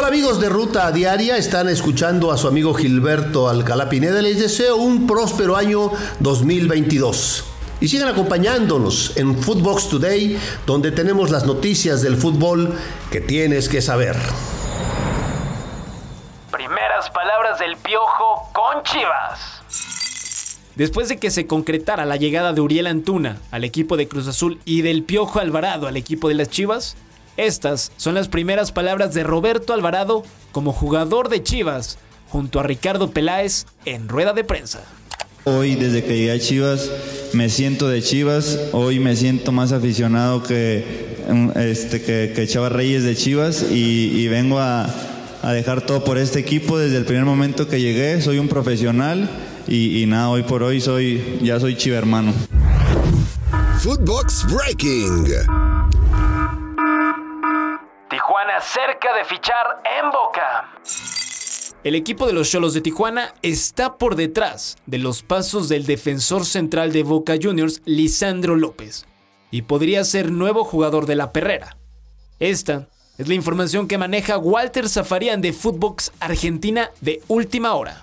Hola amigos de Ruta Diaria, están escuchando a su amigo Gilberto Alcalá Pineda. Les deseo un próspero año 2022. Y sigan acompañándonos en Footbox Today, donde tenemos las noticias del fútbol que tienes que saber. Primeras palabras del Piojo con Chivas. Después de que se concretara la llegada de Uriel Antuna al equipo de Cruz Azul y del Piojo Alvarado al equipo de las Chivas, estas son las primeras palabras de Roberto Alvarado como jugador de Chivas, junto a Ricardo Peláez en rueda de prensa. Hoy, desde que llegué a Chivas, me siento de Chivas. Hoy me siento más aficionado que, este, que, Chava Reyes de Chivas y, vengo a, dejar todo por este equipo desde el primer momento que llegué. Soy un profesional y, nada, hoy por hoy soy, ya soy chivermano. Footbox Breaking cerca de fichar en Boca. El equipo de los Cholos de Tijuana está por detrás de los pasos del defensor central de Boca Juniors, Lisandro López, y podría ser nuevo jugador de la Perrera. Esta es la información que maneja Walter Zafarian de Footbox Argentina de última hora.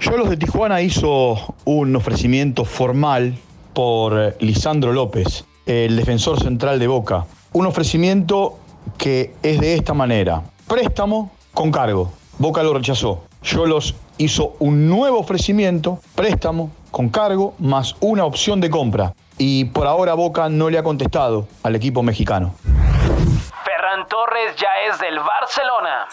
Cholos de Tijuana hizo un ofrecimiento formal por Lisandro López, el defensor central de Boca. Un ofrecimiento que es de esta manera. Préstamo con cargo. Boca lo rechazó. Yo los hizo un nuevo ofrecimiento, préstamo con cargo más una opción de compra. Y por ahora Boca no le ha contestado al equipo mexicano. Ferran Torres ya es del Barcelona.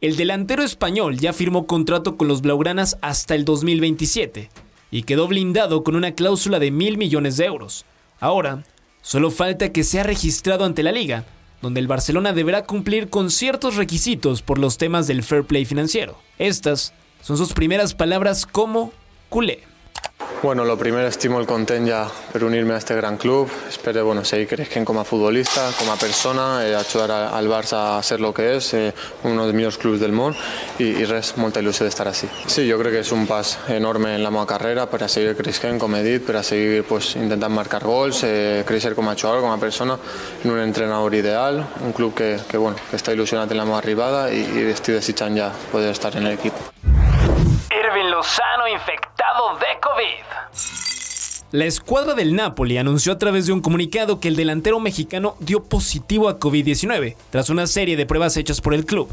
El delantero español ya firmó contrato con los Blaugranas hasta el 2027 y quedó blindado con una cláusula de mil millones de euros. Ahora, solo falta que sea registrado ante la liga donde el Barcelona deberá cumplir con ciertos requisitos por los temas del fair play financiero. Estas son sus primeras palabras como culé. Bueno, lo primero estimo el content ya per unirme a este gran club. Espero bueno, seguir creciendo como futbolista, como persona, eh, al Barça a ser lo que es, eh, uno de los mejores clubes del mundo y, y res, molta ilusión de estar así. Sí, yo creo que es un paso enorme en la meva carrera para seguir creciendo, como he para seguir pues, marcar gols, eh, crecer como jugador, como persona, en un entrenador ideal, un club que, que, bueno, que está ilusionado en la meva arribada y, y estoy desitjant ya poder estar en el equipo. Irving Lozano de COVID. La escuadra del Napoli anunció a través de un comunicado que el delantero mexicano dio positivo a COVID-19 tras una serie de pruebas hechas por el club.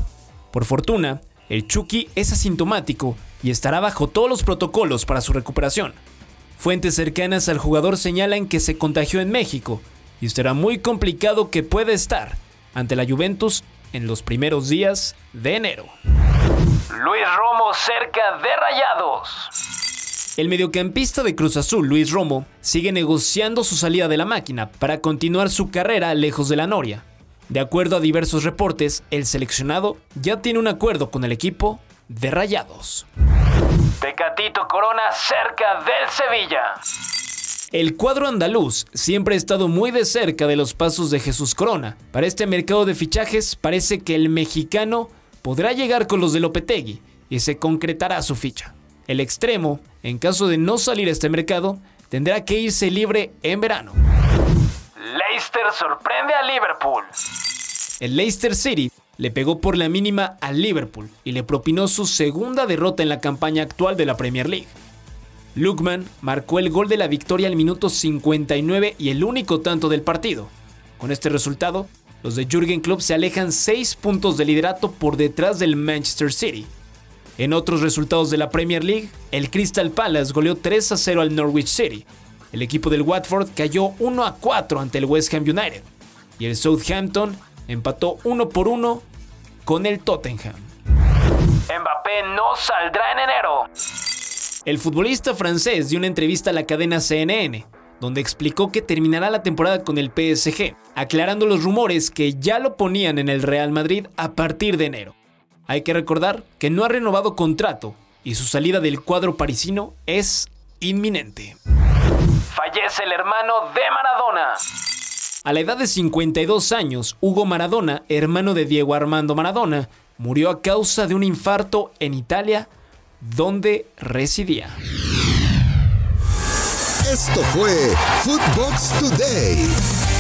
Por fortuna, el Chucky es asintomático y estará bajo todos los protocolos para su recuperación. Fuentes cercanas al jugador señalan que se contagió en México y será muy complicado que pueda estar ante la Juventus en los primeros días de enero. Luis Romo cerca de Rayados. El mediocampista de Cruz Azul, Luis Romo, sigue negociando su salida de la máquina para continuar su carrera lejos de la Noria. De acuerdo a diversos reportes, el seleccionado ya tiene un acuerdo con el equipo de Rayados. Tecatito Corona cerca del Sevilla. El cuadro andaluz siempre ha estado muy de cerca de los pasos de Jesús Corona. Para este mercado de fichajes parece que el mexicano podrá llegar con los de Lopetegui y se concretará su ficha. El extremo, en caso de no salir a este mercado, tendrá que irse libre en verano. Leicester sorprende a Liverpool. El Leicester City le pegó por la mínima al Liverpool y le propinó su segunda derrota en la campaña actual de la Premier League. Lukman marcó el gol de la victoria al minuto 59 y el único tanto del partido. Con este resultado, los de Jürgen Klopp se alejan 6 puntos de liderato por detrás del Manchester City, en otros resultados de la Premier League, el Crystal Palace goleó 3 a 0 al Norwich City. El equipo del Watford cayó 1 a 4 ante el West Ham United. Y el Southampton empató 1 por 1 con el Tottenham. Mbappé no saldrá en enero. El futbolista francés dio una entrevista a la cadena CNN, donde explicó que terminará la temporada con el PSG, aclarando los rumores que ya lo ponían en el Real Madrid a partir de enero. Hay que recordar que no ha renovado contrato y su salida del cuadro parisino es inminente. Fallece el hermano de Maradona. A la edad de 52 años, Hugo Maradona, hermano de Diego Armando Maradona, murió a causa de un infarto en Italia, donde residía. Esto fue Footbox Today.